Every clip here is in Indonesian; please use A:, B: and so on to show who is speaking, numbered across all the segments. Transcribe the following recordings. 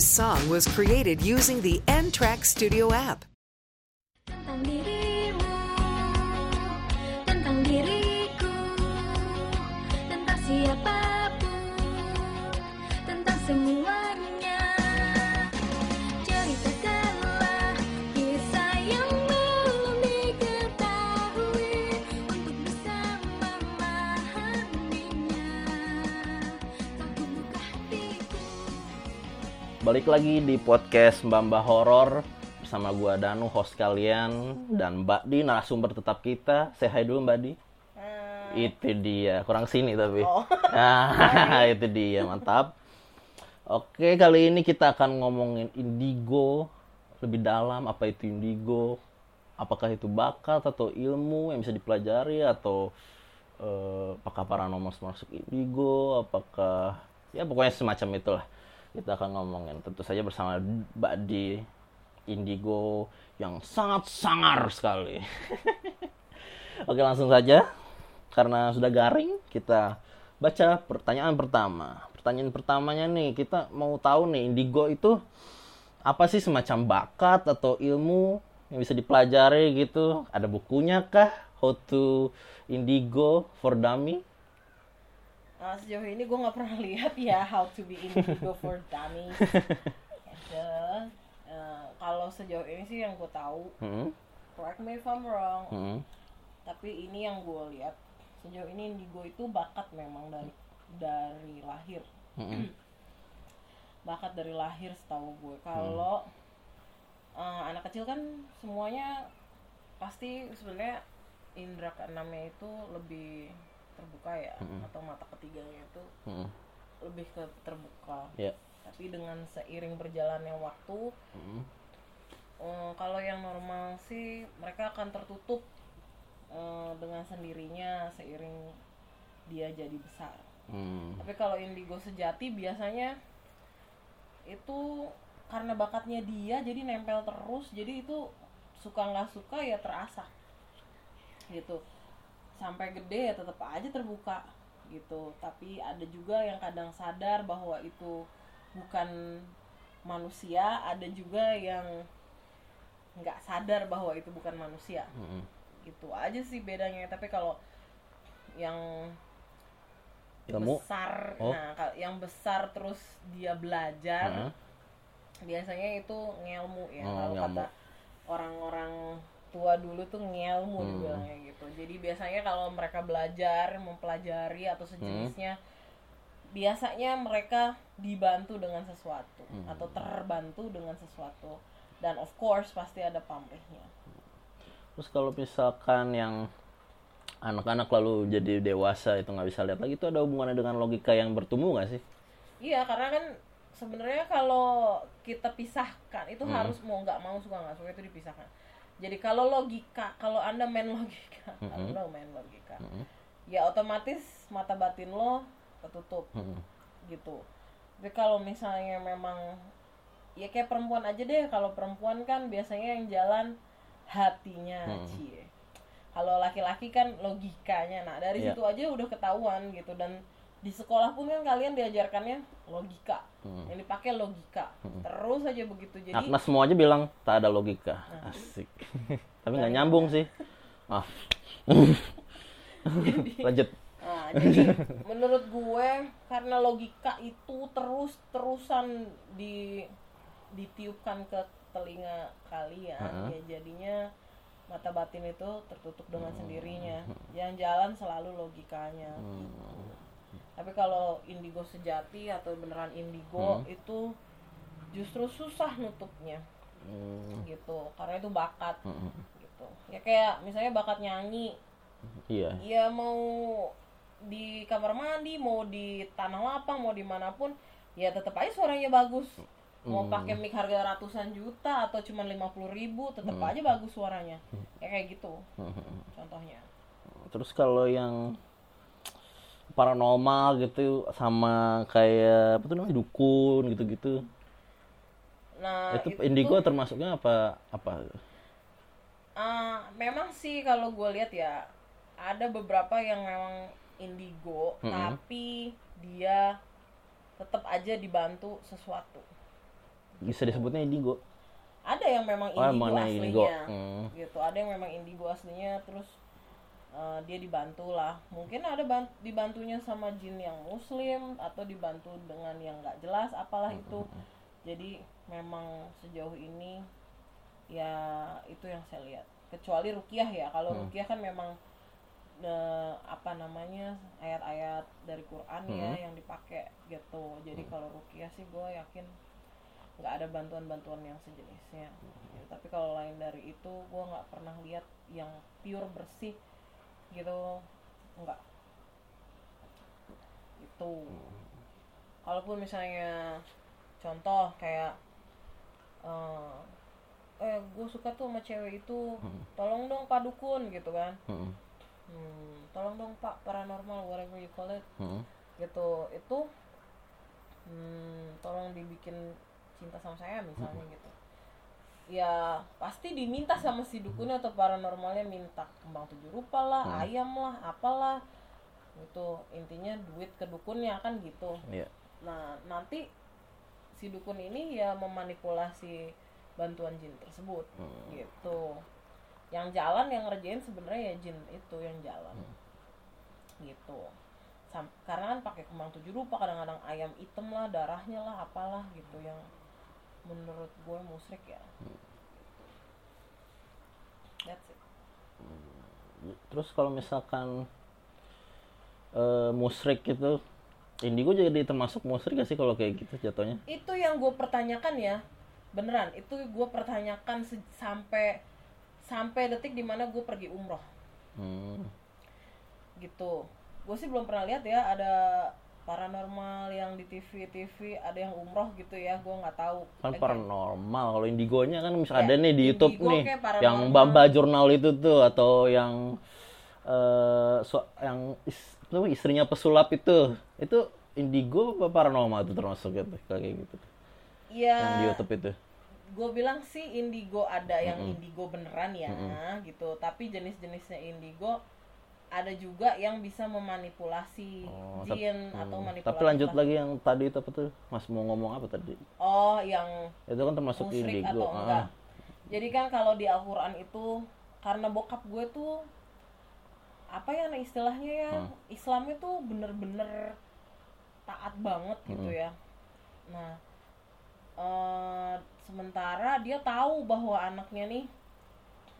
A: This song was created using the N Track Studio app.
B: Balik lagi di podcast Mbak Mbak Horor bersama gua Danu host kalian dan Mbak Di narasumber tetap kita. Say hi dulu Mbak Di. Itu dia, kurang sini tapi. Nah, itu dia, mantap. Oke, kali ini kita akan ngomongin indigo lebih dalam apa itu indigo? Apakah itu bakat atau ilmu yang bisa dipelajari atau eh, apakah paranormal masuk indigo? Apakah ya pokoknya semacam itulah. Kita akan ngomongin tentu saja bersama Mbak Di indigo yang sangat sangar sekali. Oke, langsung saja. Karena sudah garing, kita baca pertanyaan pertama. Pertanyaan pertamanya nih, kita mau tahu nih indigo itu apa sih semacam bakat atau ilmu yang bisa dipelajari gitu? Ada bukunya kah? How to Indigo for Dummy?
C: Nah, sejauh ini gue nggak pernah lihat ya how to be indigo for dummies. Ada. Eh, kalau sejauh ini sih yang gue tahu,
B: Hmm?
C: correct me if I'm wrong,
B: Hmm?
C: tapi ini yang gue lihat sejauh ini indigo itu bakat memang dari dari lahir.
B: Hmm.
C: bakat dari lahir setahu gue. Kalau eh, anak kecil kan semuanya pasti sebenarnya indera keenamnya itu lebih terbuka ya atau mata ketiganya itu
B: Hmm.
C: lebih ke terbuka
B: Ya.
C: tapi dengan seiring berjalannya waktu
B: Hmm.
C: eh, kalau yang normal sih mereka akan tertutup eh, dengan sendirinya seiring dia jadi besar
B: Hmm.
C: tapi kalau indigo sejati biasanya itu karena bakatnya dia jadi nempel terus jadi itu suka nggak suka ya terasa gitu sampai gede ya tetap aja terbuka gitu tapi ada juga yang kadang sadar bahwa itu bukan manusia ada juga yang nggak sadar bahwa itu bukan manusia
B: Hmm.
C: gitu aja sih bedanya tapi kalau yang besar
B: Oh.
C: nah kalau yang besar terus dia belajar
B: Hmm.
C: biasanya itu ngelmu ya
B: Oh,
C: kalau kata orang-orang tua dulu tuh ngelmu
B: Hmm.
C: dibilangnya gitu jadi biasanya kalau mereka belajar mempelajari atau
B: Hmm.
C: sejenisnya biasanya mereka dibantu dengan sesuatu
B: Hmm.
C: atau terbantu dengan sesuatu dan of course pasti ada pamrihnya
B: Terus kalau misalkan yang anak-anak lalu jadi dewasa itu nggak bisa lihat lagi itu ada hubungannya dengan logika yang bertumbuh nggak sih?
C: Iya karena kan sebenarnya kalau kita pisahkan itu
B: Hmm.
C: harus mau nggak mau suka nggak suka itu dipisahkan. Jadi kalau logika, kalau anda main logika,
B: Hmm.
C: anda main logika, ya otomatis mata batin lo ketutup
B: Hmm.
C: gitu. Tapi kalau misalnya memang ya kayak perempuan aja deh, kalau perempuan kan biasanya yang jalan hatinya,
B: Hmm.
C: cie. Kalau laki-laki kan logikanya. Nah, dari
B: Iya.
C: situ aja udah ketahuan gitu dan di sekolah pun kan kalian diajarkannya logika.
B: Hmm.
C: Yang dipakai logika. Terus aja begitu. Jadi
B: Anak semua aja bilang tak ada logika. Asik. Tapi nggak nyambung sih. Maaf. Lanjut.
C: Nah, jadi menurut gue karena logika itu terus terusan di ditiupkan ke telinga kalian
B: Heeh.
C: ya jadinya mata batin itu tertutup dengan sendirinya yang jalan selalu logikanya tapi kalau indigo sejati atau beneran indigo itu justru susah nutupnya.
B: Hmm,
C: gitu karena itu bakat.
B: Hmm,
C: gitu. Ya kayak misalnya bakat nyanyi.
B: Iya.
C: ya mau di kamar mandi mau di tanah lapang mau di mana pun ya tetap aja suaranya bagus. Mau
B: Hmm.
C: pakai mic harga ratusan juta atau cuma lima puluh ribu tetap aja bagus suaranya. Ya kayak gitu
B: Hmm.
C: contohnya.
B: Terus kalau yang paranormal gitu sama kayak apa tuh namanya dukun gitu-gitu.
C: nah
B: itu, indigo termasuknya apa apa?
C: ah, memang sih kalau gue lihat ya ada beberapa yang memang indigo
B: Mm-mm.
C: tapi dia tetap aja dibantu sesuatu
B: bisa disebutnya indigo
C: ada yang memang
B: Oh,
C: indigo
B: emang
C: aslinya
B: indigo. Hmm.
C: gitu ada yang memang indigo aslinya terus eh, dia dibantu lah. Mungkin ada ban- dibantunya sama jin yang muslim atau dibantu dengan yang nggak jelas apalah
B: Hmm,
C: itu jadi memang sejauh ini ya itu yang saya lihat. Kecuali rukiah ya. Kalau
B: Hmm.
C: rukiah kan memang eh, apa namanya ayat-ayat dari Quran ya
B: Hmm.
C: yang dipakai gitu. Jadi kalau rukiah sih gue yakin nggak ada bantuan-bantuan yang sejenisnya. Ya, tapi kalau lain dari itu gue nggak pernah lihat yang pure bersih gitu. Nggak itu kalaupun misalnya contoh kayak eh eh gue suka tuh sama cewek itu tolong dong pak dukun gitu kan.
B: Mm-mm.
C: hmm, tolong dong pak paranormal whatever you call it.
B: Mm-mm.
C: gitu. Itu hmm, tolong dibikin cinta sama saya misalnya gitu ya pasti diminta sama si dukunnya atau paranormalnya minta kembang tujuh rupa lah ayam lah apalah. Gitu intinya duit ke dukunnya kan gitu.
B: Iya.
C: nah nanti si dukun ini ya memanipulasi bantuan jin tersebut. Gitu. Yang jalan yang ngerjain sebenarnya ya jin itu yang jalan. Gitu. Sam- karena kan pakai kembang tujuh rupa kadang-kadang ayam hitam lah darahnya lah apalah gitu yang menurut gue musrik ya. That's it.
B: Terus kalau misalkan eh musrik itu indigo jadi termasuk musrik gak sih kalau kayak gitu jatuhnya?
C: itu yang gue pertanyakan ya. Beneran itu gue pertanyakan sampai sampai detik di mana gue pergi umroh.
B: Hmm.
C: gitu. Gue sih belum pernah lihat ya ada paranormal yang di TV TV ada yang umroh gitu ya gue nggak tahu
B: Kan paranormal. Kalau indigonya kan bisa
C: Ya,
B: ada nih di YouTube nih yang Bamba Jurnal itu tuh atau yang eh so- yang is- apa, istrinya pesulap itu. Itu indigo apa paranormal itu termasuk gitu kayak gitu.
C: ya
B: Yang di YouTube itu.
C: gue bilang sih indigo ada yang indigo beneran ya gitu tapi jenis-jenisnya indigo ada juga yang bisa memanipulasi
B: Oh,
C: jin atau
B: hmm.
C: manipulasi
B: Tapi lanjut lagi yang tadi itu apa tuh? Mas mau ngomong apa tadi?
C: oh yang
B: Itu kan termasuk indigo.
C: atau
B: Ah.
C: enggak. Jadi kan kalau di Al-Qur'an itu karena bokap gue tuh apa ya istilahnya ya
B: Hmm.
C: Islamnya tuh bener-bener taat banget gitu
B: Hmm.
C: ya. Nah eh, sementara dia tahu bahwa anaknya nih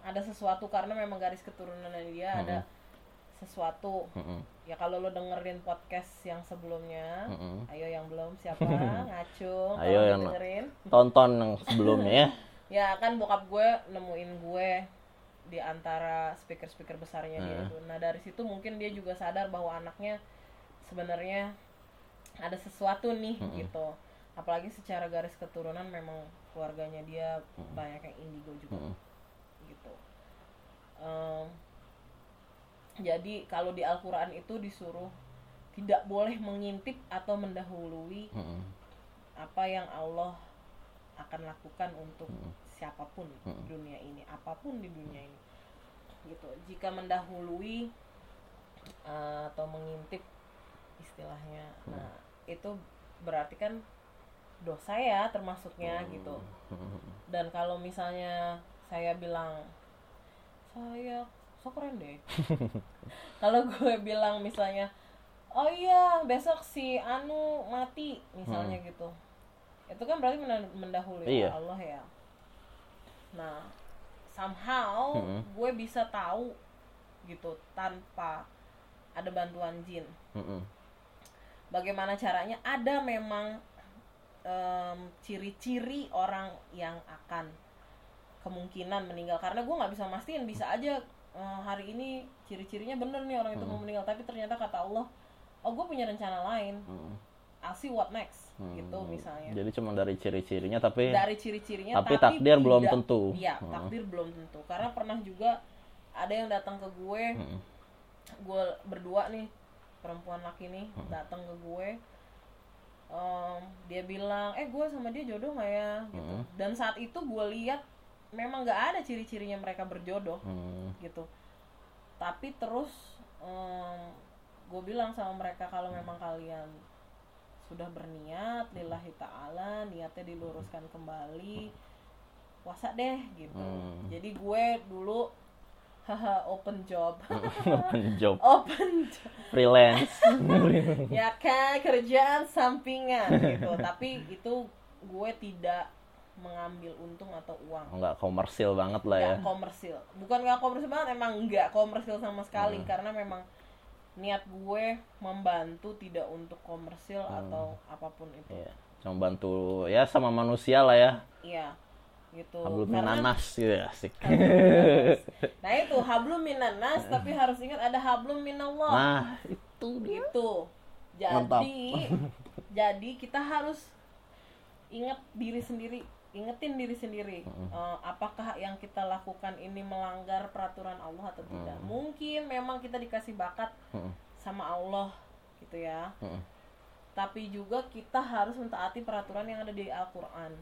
C: ada sesuatu karena memang garis keturunannya dia ada sesuatu
B: Mm-mm.
C: ya kalau lo dengerin podcast yang sebelumnya
B: Mm-mm.
C: ayo yang belum siapa ngacung
B: Ayo yang-
C: dengerin
B: Tonton yang sebelumnya ya.
C: ya kan bokap gue nemuin gue di antara speaker-speaker besarnya dia
B: Hmm.
C: itu. Nah dari situ mungkin dia juga sadar bahwa anaknya sebenarnya ada sesuatu nih
B: Hmm.
C: gitu. Apalagi secara garis keturunan memang keluarganya dia
B: Hmm.
C: banyak yang indigo juga
B: Mm-mm.
C: gitu. Em, jadi kalau di Al-Quran itu disuruh tidak boleh mengintip atau mendahului
B: Mm-mm.
C: apa yang Allah akan lakukan untuk
B: Hmm.
C: siapa pun di dunia ini, apa pun di dunia ini. Gitu. Jika mendahului uh, atau mengintip istilahnya.
B: Hmm.
C: Nah, itu berarti kan dosa ya termasuknya
B: Hmm.
C: gitu. Dan kalau misalnya saya bilang saya so keren deh. kalau gue bilang misalnya oh iya besok si Anu mati misalnya gitu itu kan berarti menda- mendahului
B: Iya.
C: Allah ya nah somehow
B: Mm-mm.
C: gue bisa tahu gitu tanpa ada bantuan jin
B: Mm-mm.
C: bagaimana caranya ada memang em, ciri-ciri orang yang akan kemungkinan meninggal karena gue nggak bisa mastiin bisa aja eh, hari ini ciri-cirinya bener nih orang itu mau meninggal tapi ternyata kata Allah oh gue punya rencana lain
B: Mm.
C: I'll see what next
B: Hmm.
C: gitu misalnya
B: Jadi cuma dari ciri-cirinya tapi
C: dari ciri-cirinya
B: tapi takdir belum tentu.
C: iya
B: Hmm.
C: takdir belum tentu karena pernah juga ada yang datang ke gue
B: Mm-mm.
C: gue berdua nih perempuan laki nih
B: Hmm.
C: datang ke gue Em, dia bilang eh gue sama dia jodoh nggak ya gitu
B: Hmm.
C: dan saat itu gue lihat memang nggak ada ciri-cirinya mereka berjodoh
B: Mm.
C: gitu tapi terus gue bilang sama mereka kalau memang kalian sudah berniat lillahi ta'ala niatnya diluruskan kembali puasa deh gitu
B: Hmm.
C: jadi gue dulu haha open job
B: Open job,
C: open job
B: freelance.
C: ya kan kerjaan sampingan gitu tapi itu gue tidak mengambil untung atau uang
B: Enggak komersil banget lah ya.
C: nggak komersil bukan nggak komersil banget emang nggak komersil sama sekali
B: Hmm.
C: karena memang niat gue membantu tidak untuk komersil atau apa pun itu
B: Hmm. Iya. Cuma bantu ya sama manusia lah ya.
C: iya gitu
B: Hablum minanas gitu ya, asik.
C: nah itu hablum minanas tapi harus ingat ada hablum minallah
B: Nah, itu dia.
C: gitu
B: Mantap.
C: jadi jadi kita harus ingat diri sendiri ingetin diri sendiri Eh, apakah yang kita lakukan ini melanggar peraturan Allah atau tidak. Mungkin memang kita dikasih bakat
B: Mm.
C: sama Allah gitu ya.
B: Mm.
C: tapi juga kita harus mentaati peraturan yang ada di Al-Quran.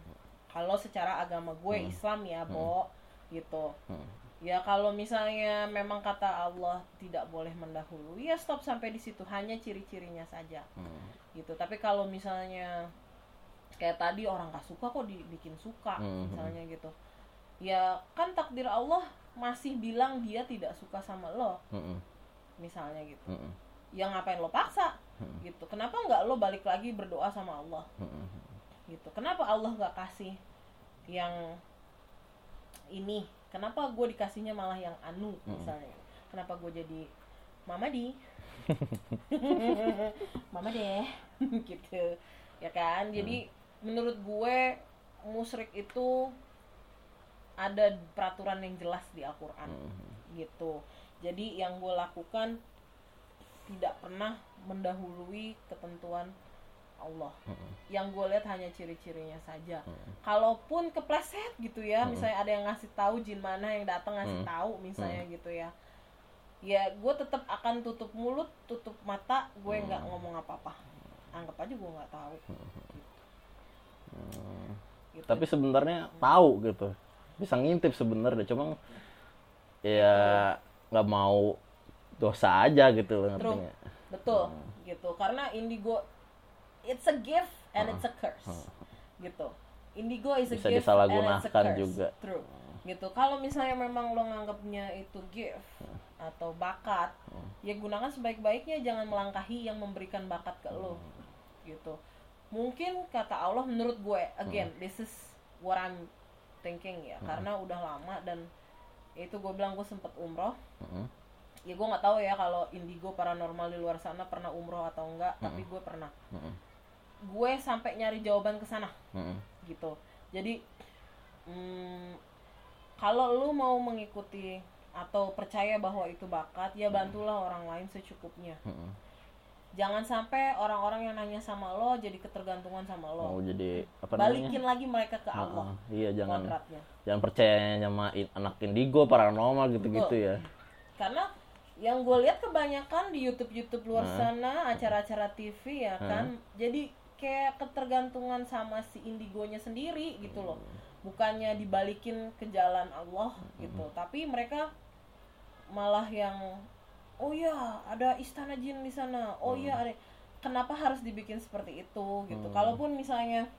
C: Kalau secara agama gue Islam ya Bo gitu.
B: Mm.
C: ya kalau misalnya memang kata Allah tidak boleh mendahului ya stop sampai di situ. Hanya ciri-cirinya saja.
B: Mm.
C: gitu. Tapi kalau misalnya kayak tadi orang gak suka kok dibikin suka
B: Mhm.
C: misalnya gitu. Ya kan takdir Allah masih bilang dia tidak suka sama lo.
B: Mm-mm.
C: misalnya gitu.
B: Mm-mm.
C: ya ngapain lo paksa? Gitu. Kenapa nggak lo balik lagi berdoa sama Allah?
B: Mm-mm.
C: gitu. Kenapa Allah nggak kasih yang ini? Kenapa gue dikasihnya malah yang anu misalnya? Kenapa gue jadi mama di? Mama deh. Gitu. Ya kan? Jadi menurut gue musyrik itu ada peraturan yang jelas di Al-Quran. Gitu. Jadi yang gue lakukan tidak pernah mendahului ketentuan Allah. Yang gue lihat hanya ciri-cirinya saja. Kalaupun kepleset gitu ya misalnya ada yang ngasih tahu jin mana yang datang ngasih tahu misalnya gitu ya. Ya gue tetap akan tutup mulut tutup mata gue nggak ngomong apa-apa. Anggap aja gue nggak tahu Gitu.
B: Tapi sebenarnya tahu gitu. Bisa ngintip sebenarnya, cuma ya nggak mau dosa aja gitu loh ngertinya.
C: betul gitu. Karena indigo it's a gift and it's a curse gitu. Indigo is a
B: Bisa
C: gift and it's a
B: disalahgunakan
C: curse.
B: juga.
C: true gitu. Kalau misalnya memang lo nganggapnya itu gift atau bakat ya gunakan sebaik-baiknya. Jangan melangkahi yang memberikan bakat ke lo gitu mungkin kata Allah menurut gue again this is what I'm thinking ya. Karena udah lama dan itu gue bilang gue sempet umroh.
B: Mm-mm.
C: ya gue nggak tahu ya kalau indigo paranormal di luar sana pernah umroh atau enggak tapi gue pernah.
B: Mm-mm.
C: gue sampai nyari jawaban ke sana.
B: Mm-mm.
C: gitu. Jadi hmm, kalau lu mau mengikuti atau percaya bahwa itu bakat ya bantulah orang lain secukupnya.
B: Mm-mm.
C: Jangan sampai orang-orang yang nanya sama lo jadi ketergantungan sama
B: Mau
C: lo
B: jadi apa namanya?
C: balikin lagi mereka ke Allah.
B: Ah, iya jangan.
C: Kontraknya
B: jangan percaya sama in- anak indigo paranormal gitu-gitu ya.
C: karena yang gue lihat kebanyakan di YouTube YouTube luar
B: Hmm.
C: sana acara-acara TV ya kan jadi kayak ketergantungan sama si indigonya sendiri gitu loh. Bukannya dibalikin ke jalan Allah gitu. Tapi mereka malah yang oh ya ada istana jin di sana. Oh ya ada. Kenapa harus dibikin seperti itu gitu? Kalaupun misalnya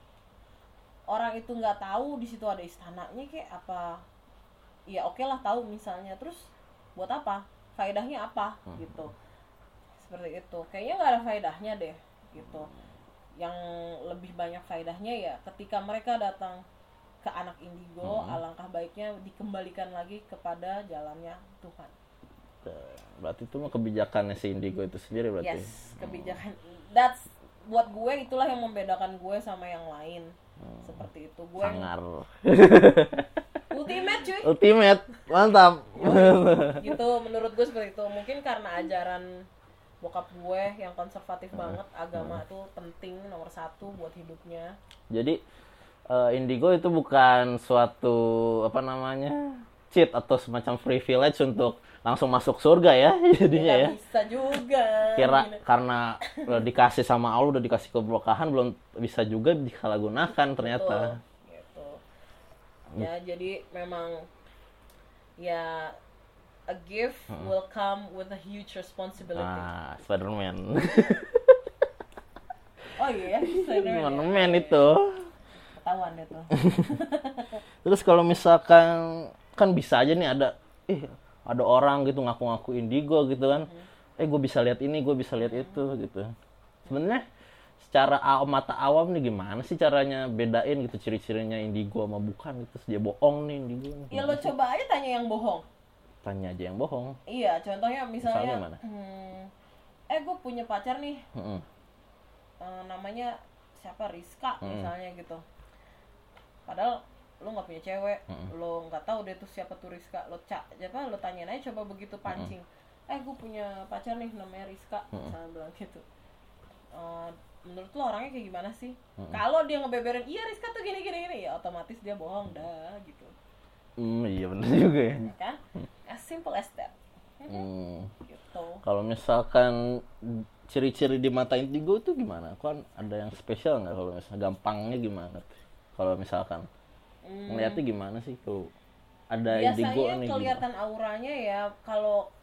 C: orang itu nggak tahu di situ ada istananya kayak apa ya oke lah tahu misalnya. Terus buat apa? Faedahnya apa? Gitu. Seperti itu. Kayaknya nggak ada faedahnya deh gitu. Yang lebih banyak faedahnya ya ketika mereka datang ke anak indigo alangkah baiknya dikembalikan lagi kepada jalannya Tuhan
B: Berarti itu mah kebijakannya si indigo itu sendiri berarti.
C: yes kebijakan that's buat gue itulah yang membedakan gue sama yang lain seperti itu gue yang
B: Sangar.
C: ultimate cuy
B: Ultimate. Mantap.
C: gitu menurut gue seperti itu mungkin karena ajaran bokap gue yang konservatif banget agama tuh penting nomor satu buat hidupnya
B: Jadi eh, indigo itu bukan suatu apa namanya? cheat atau semacam privilege untuk langsung masuk surga ya jadinya ya.
C: Nggak bisa juga
B: Kira karena udah dikasih sama Allah udah dikasih keberkahan belum bisa juga disalahgunakan ternyata.
C: Betul, gitu ya jadi memang ya a gift will come with a huge responsibility
B: Nah, Spiderman.
C: oh iya Slenderman ya.
B: Slenderman itu.
C: ketahuan deh tuh
B: Terus kalau misalkan kan bisa aja nih ada eh ada orang gitu ngaku-ngaku indigo gitu kan. Eh gue bisa lihat ini, gue bisa lihat itu gitu. Sebenarnya secara mata awam nih gimana sih caranya bedain gitu ciri-cirinya indigo sama bukan gitu. Dia bohong nih indigo.
C: ya lo coba aja tanya yang bohong
B: Tanya aja yang bohong.
C: iya contohnya
B: Misalnya
C: misalnya
B: mana?
C: hmm, eh gue punya pacar nih
B: Mm-mm.
C: eh, namanya siapa Rizka
B: Hmm.
C: misalnya gitu padahal lo nggak punya cewek lo nggak tahu dia tuh siapa tuh Rizka lo cak apa lo tanyain aja coba begitu pancing. Eh gue punya pacar nih namanya Rizka misalnya bilang gitu. Eh, menurut lo orangnya kayak gimana sih? Kalau dia ngebeberin iya Rizka tuh gini gini gini ya otomatis dia bohong dah gitu.
B: Hmm, iya bener juga ya.
C: ya kan? As simple as that.
B: Hmm.
C: gitu.
B: Kalau misalkan ciri-ciri di mata indigo itu gimana? Kan ada yang spesial nggak? Kalau misalnya gampangnya gimana? tuh? Kalau misalkan ngeliatnya gimana sih kalau ada indigo
C: Hmm. biasanya
B: nih?
C: kelihatan auranya ya kalau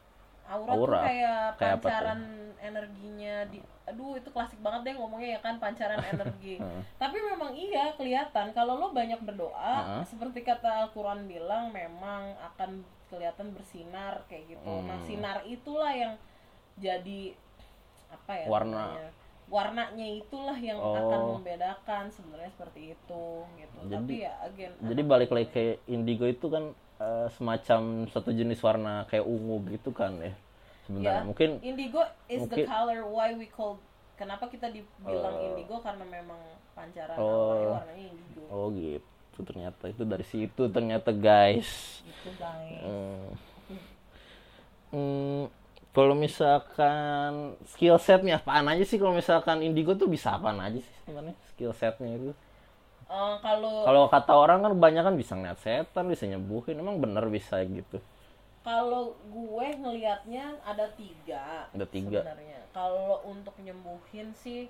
C: aura, tuh
B: Aura?
C: kayak
B: Kayak tuh?
C: pancaran energinya di aduh itu klasik banget deh ngomongnya ya kan pancaran energi tapi memang iya kelihatan kalau lo banyak berdoa
B: Heeh.
C: seperti kata Al-Quran bilang memang akan kelihatan bersinar kayak gitu nah
B: Hmm.
C: sinar itulah yang jadi apa ya
B: Warna.
C: namanya? Warnanya itulah yang
B: Oh.
C: akan membedakan sebenarnya seperti itu gitu
B: Jadi-
C: tapi ya again
B: Jadi balik lagi ke indigo itu kan eh, semacam satu jenis warna kayak ungu gitu kan ya sebenarnya.
C: Ya,
B: Mungkin
C: indigo is the
B: mungkin-
C: color why we call kenapa kita dibilang
B: Oh.
C: indigo karena memang pancaran
B: Oh.
C: auranya warnanya indigo
B: oh gitu ternyata itu dari situ ternyata guys.
C: gitu guys
B: Hmm. Hmm, kalau misalkan skill setnya apaan aja sih? Kalau misalkan indigo tuh bisa apaan aja sih sebenarnya skill setnya itu?
C: Eh, kalau
B: kalau kata orang kan kebanyakan bisa ngeliat setan bisa nyembuhin. Emang bener bisa gitu?
C: kalau gue ngelihatnya ada tiga
B: Ada tiga.
C: sebenarnya. Kalau untuk nyembuhin sih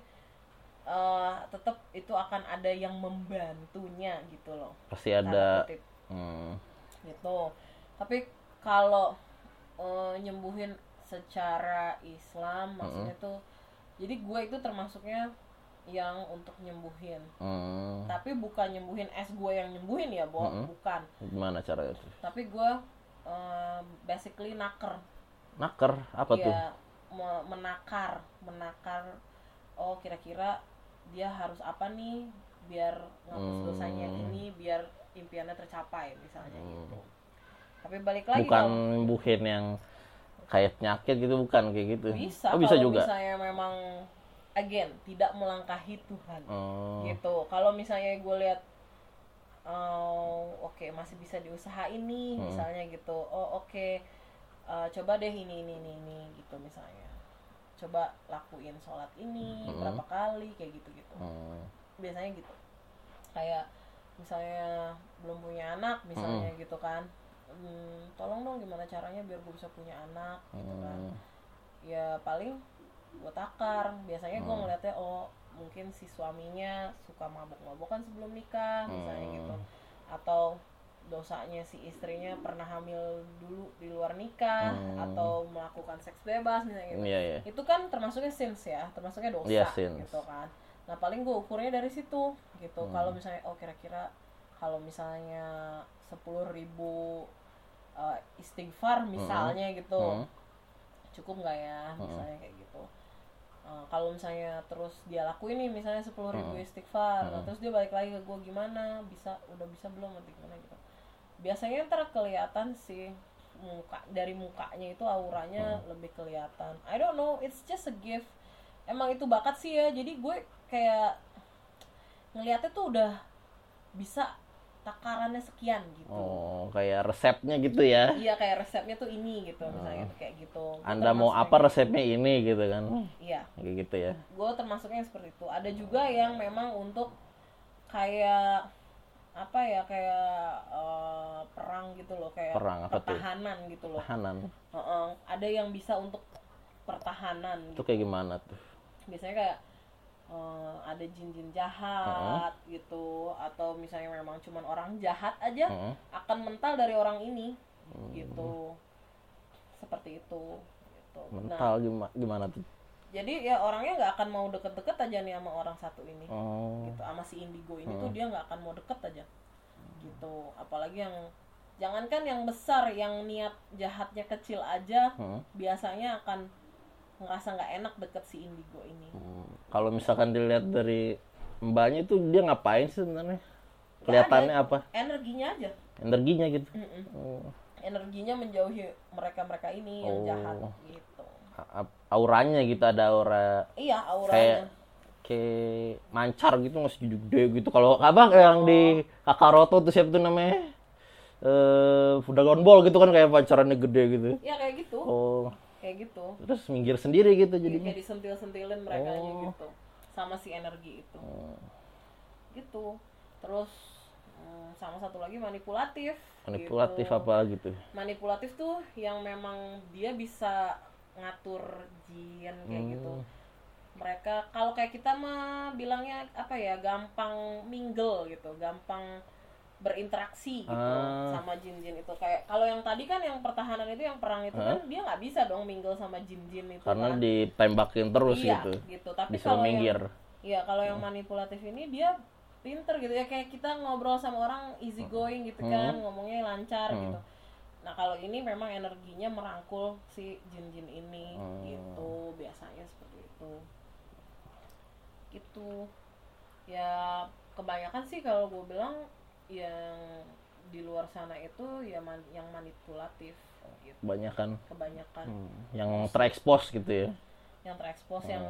C: eh tetap itu akan ada yang membantunya gitu loh.
B: Pasti ada hmm,
C: gitu. Tapi kalau eh, nyembuhin secara Islam maksudnya tuh jadi gue itu termasuknya yang untuk nyembuhin.
B: Hmm,
C: tapi bukan nyembuhin es gue yang nyembuhin ya Bo.
B: Mm-mm.
C: bukan.
B: Gimana caranya tuh?
C: Tapi gue eh, basically naker.
B: Naker? Apa tuh?
C: ya me- menakar. Menakar oh kira-kira dia harus apa nih biar ngapus dosanya
B: Hmm.
C: ini biar impiannya tercapai misalnya gitu. Tapi balik lagi
B: bukan
C: dong.
B: nyembuhin yang kayak penyakit gitu bukan? Kayak gitu.
C: Bisa
B: oh bisa
C: kalau
B: juga?
C: misalnya memang again tidak melangkahi Tuhan.
B: Oh,
C: gitu. Kalau misalnya gue lihat oh, oke masih bisa diusahain nih
B: Hmm.
C: misalnya gitu. Oh oke eh, coba deh ini ini ini ini gitu misalnya. Coba lakuin sholat ini
B: Hmm.
C: berapa kali kayak gitu gitu
B: hmm,
C: biasanya gitu. Kayak misalnya belum punya anak misalnya gitu kan Hmm, tolong dong gimana caranya biar gue bisa punya anak gitu kan
B: hmm,
C: ya paling gue takar biasanya gue
B: Hmm.
C: ngeliatnya oh mungkin si suaminya suka mabuk-mabukan sebelum nikah misalnya
B: Hmm.
C: gitu atau dosanya si istrinya pernah hamil dulu di luar nikah
B: Hmm.
C: atau melakukan seks bebas misalnya gitu
B: iya iya
C: itu kan termasuknya sins ya termasuknya dosa
B: sins.
C: gitu kan nah paling gue ukurnya dari situ gitu
B: Hmm.
C: kalau misalnya oh kira-kira kalau misalnya sepuluh ribu eh, istighfar misalnya gitu.
B: Hmm.
C: cukup nggak ya misalnya kayak gitu. Eh, kalau misalnya terus dia lakuin nih misalnya sepuluh ribu istighfar nah, terus dia balik lagi ke gue gimana? Bisa? Udah bisa belum? Nanti gimana? Gitu. Biasanya ntar kelihatan sih muka dari mukanya itu auranya lebih kelihatan. I don't know it's just a gift. Emang itu bakat sih ya jadi gue kayak ngelihatnya tuh udah bisa takarannya sekian gitu.
B: Oh kayak resepnya gitu ya?
C: Iya kayak resepnya tuh ini gitu misalnya kayak gitu.
B: Anda mau apa resepnya ini gitu kan?
C: Iya.
B: Kayak gitu ya.
C: Gue termasuknya yang seperti itu. Ada juga yang memang untuk kayak apa ya kayak eh, perang gitu loh kayak
B: Perang, apa tuh?
C: pertahanan gitu loh.
B: Tahanan
C: Heeh, ada yang bisa untuk pertahanan
B: itu
C: gitu.
B: kayak gimana tuh?
C: Biasanya kayak eh, ada jin-jin jahat gitu atau misalnya memang cuman orang jahat aja
B: Heeh.
C: akan mental dari orang ini. Gitu. Seperti itu. Gitu. Nah,
B: mental gimana gimana tuh?
C: jadi ya orangnya nggak akan mau deket-deket aja nih sama orang satu ini.
B: Oh.
C: gitu sama si indigo ini tuh dia nggak akan mau deket aja. Gitu. Apalagi yang jangankan yang besar yang niat jahatnya kecil aja
B: Hmm.
C: biasanya akan ngerasa nggak enak deket si indigo ini
B: Hmm. Kalau misalkan dilihat dari mbaknya itu dia ngapain sih sebenarnya? Kelihatannya apa?
C: energinya aja
B: Energinya gitu.
C: Mm-mm.
B: Oh.
C: energinya menjauhi mereka-mereka ini yang
B: Oh.
C: jahat gitu
B: A- Auranya gitu ada aura
C: iya
B: kayak
C: auranya
B: kayak mancar gitu masih gede gitu. Kalau abang yang di Kakaroto tuh siapa tuh namanya? Eh, Dragon Ball gitu kan kayak pancarannya gede gitu.
C: ya kayak gitu
B: Oh,
C: kayak gitu
B: terus minggir sendiri gitu
C: Jadi
B: jadinya.
C: kayak disentil-sentilin mereka
B: Oh.
C: gitu sama si energi itu gitu terus hmm, sama satu lagi manipulatif
B: Manipulatif
C: gitu.
B: apa gitu.
C: manipulatif tuh yang memang dia bisa ngatur jin kayak
B: Hmm.
C: gitu mereka kalau kayak kita mah bilangnya apa ya gampang mingle gitu gampang berinteraksi gitu
B: Ah.
C: sama jin-jin itu kayak kalau yang tadi kan yang pertahanan itu yang perang itu kan dia nggak bisa dong mingle sama jin-jin itu
B: Karena
C: kan.
B: ditembakin terus
C: iya,
B: gitu.
C: gitu. Tapi kalau
B: minggir.
C: Iya, kalau yang manipulatif ini dia pinter gitu ya kayak kita ngobrol sama orang easy going gitu kan, ngomongnya lancar gitu. Nah, kalau ini memang energinya merangkul si jin-jin ini gitu, biasanya seperti itu. Gitu. Ya kebanyakan sih kalau gue bilang yang di luar sana itu ya man- yang manipulatif gitu.
B: Kebanyakan
C: Kebanyakan.
B: Hmm, yang terekspos gitu ya.
C: yang terekspos yang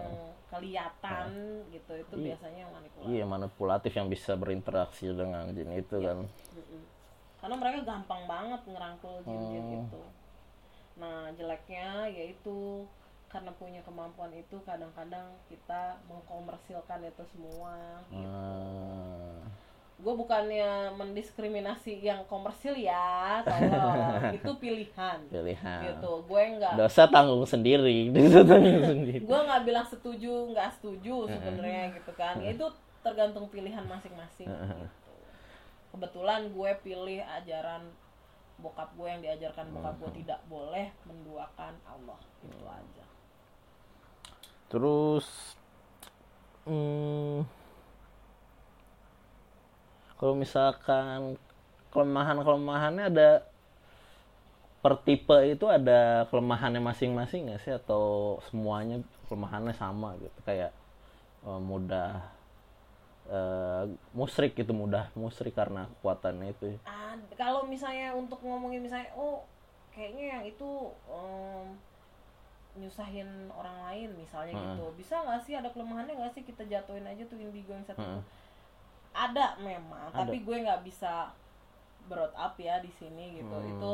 C: kelihatan gitu itu biasanya yang manipulatif.
B: Iya, manipulatif yang bisa berinteraksi dengan jin itu kan.
C: Mm-mm. karena mereka gampang banget ngerangkul jin-jin itu. Nah jeleknya yaitu karena punya kemampuan itu kadang-kadang kita mengkomersilkan itu semua
B: Ah,
C: gue bukannya mendiskriminasi yang komersil ya tolong. Itu pilihan.
B: Pilihan.
C: gitu. Gue nggak
B: Dosa tanggung sendiri. Dosa tanggung sendiri.
C: gue nggak bilang setuju nggak setuju sebenarnya gitu kan. Itu tergantung pilihan masing-masing gitu. Kebetulan gue pilih ajaran bokap gue yang diajarkan bokap gue tidak boleh menduakan Allah. Itu aja.
B: Terus hmm, kalau misalkan kelemahan-kelemahannya ada per tipe itu ada kelemahannya masing-masing nggak sih? Atau semuanya kelemahannya sama gitu? Kayak eh, mudah eh, musrik gitu mudah musrik karena kekuatannya itu
C: Ah, kalau misalnya untuk ngomongin misalnya oh kayaknya yang itu em, nyusahin orang lain misalnya gitu. Bisa nggak sih? Ada kelemahannya nggak sih? Kita jatuhin aja tuh indigo yang satu itu ada memang
B: Ada.
C: tapi gue nggak bisa brought up ya di sini gitu
B: Hmm.
C: itu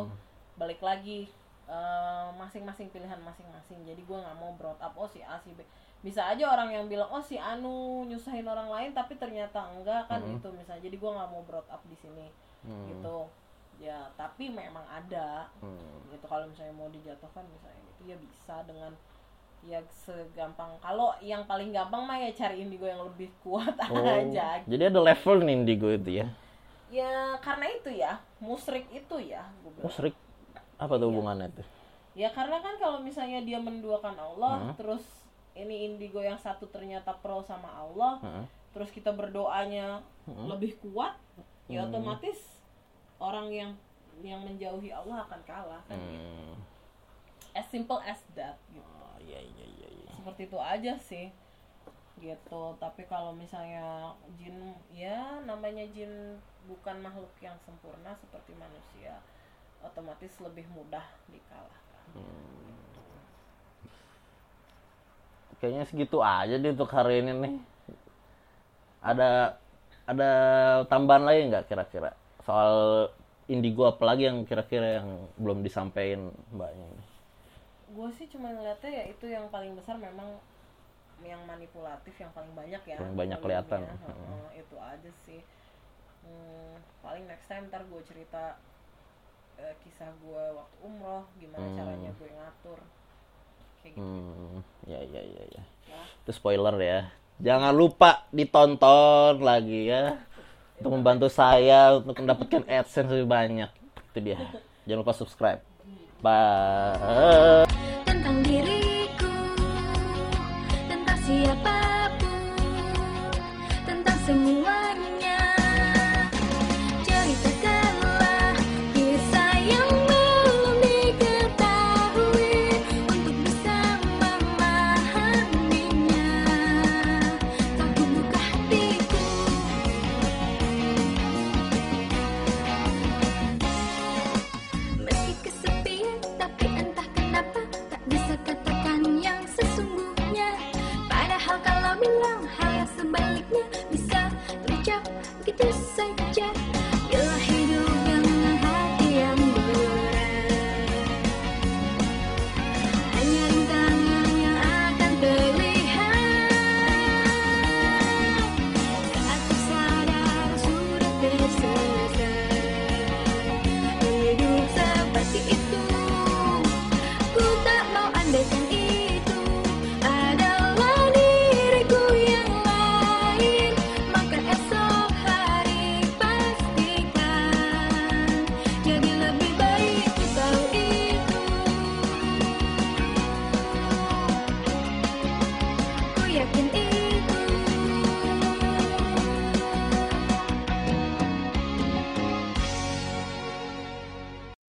C: balik lagi eh, masing-masing pilihan masing-masing jadi gue nggak mau brought up oh si A si B bisa aja orang yang bilang oh si Anu nyusahin orang lain tapi ternyata enggak kan
B: Hmm.
C: gitu misalnya jadi gue nggak mau brought up di sini gitu ya tapi memang ada
B: Hmm.
C: gitu kalau misalnya mau dijatuhkan misalnya gitu ya bisa dengan ya segampang. Kalau yang paling gampang mah ya cari indigo yang lebih kuat
B: Oh,
C: aja.
B: jadi ada level nih indigo itu ya?
C: Ya karena itu ya musrik itu ya
B: musrik apa tuh hubungannya tuh?
C: Ya karena kan kalau misalnya dia menduakan Allah terus ini indigo yang satu ternyata pro sama Allah
B: Heeh.
C: terus kita berdoanya lebih kuat ya otomatis orang yang yang menjauhi Allah akan kalah kan gitu.
B: Hmm.
C: as simple as that gitu
B: iya iya iya iya.
C: seperti itu aja sih gitu tapi kalau misalnya jin ya namanya jin bukan makhluk yang sempurna seperti manusia otomatis lebih mudah dikalahkan
B: Kayaknya segitu aja deh untuk hari ini nih. Ada ada tambahan lain nggak kira-kira soal indigo apalagi yang kira-kira yang belum disampaikan mbaknya ini?
C: Gue sih cuma ngeliatnya ya itu yang paling besar memang yang manipulatif yang paling banyak ya
B: Paling banyak kelihatan.
C: Itu aja sih Hmm, paling next time ntar gue cerita eh, kisah gue waktu umroh gimana
B: Hmm.
C: caranya gue ngatur kayak gitu
B: Hmm, ya ya ya ya.
C: ya.
B: Itu spoiler ya. Jangan lupa ditonton lagi ya untuk membantu saya untuk mendapatkan AdSense lebih banyak. Itu dia. Jangan lupa subscribe apa eh.
D: Tentang diriku, tentang siapa.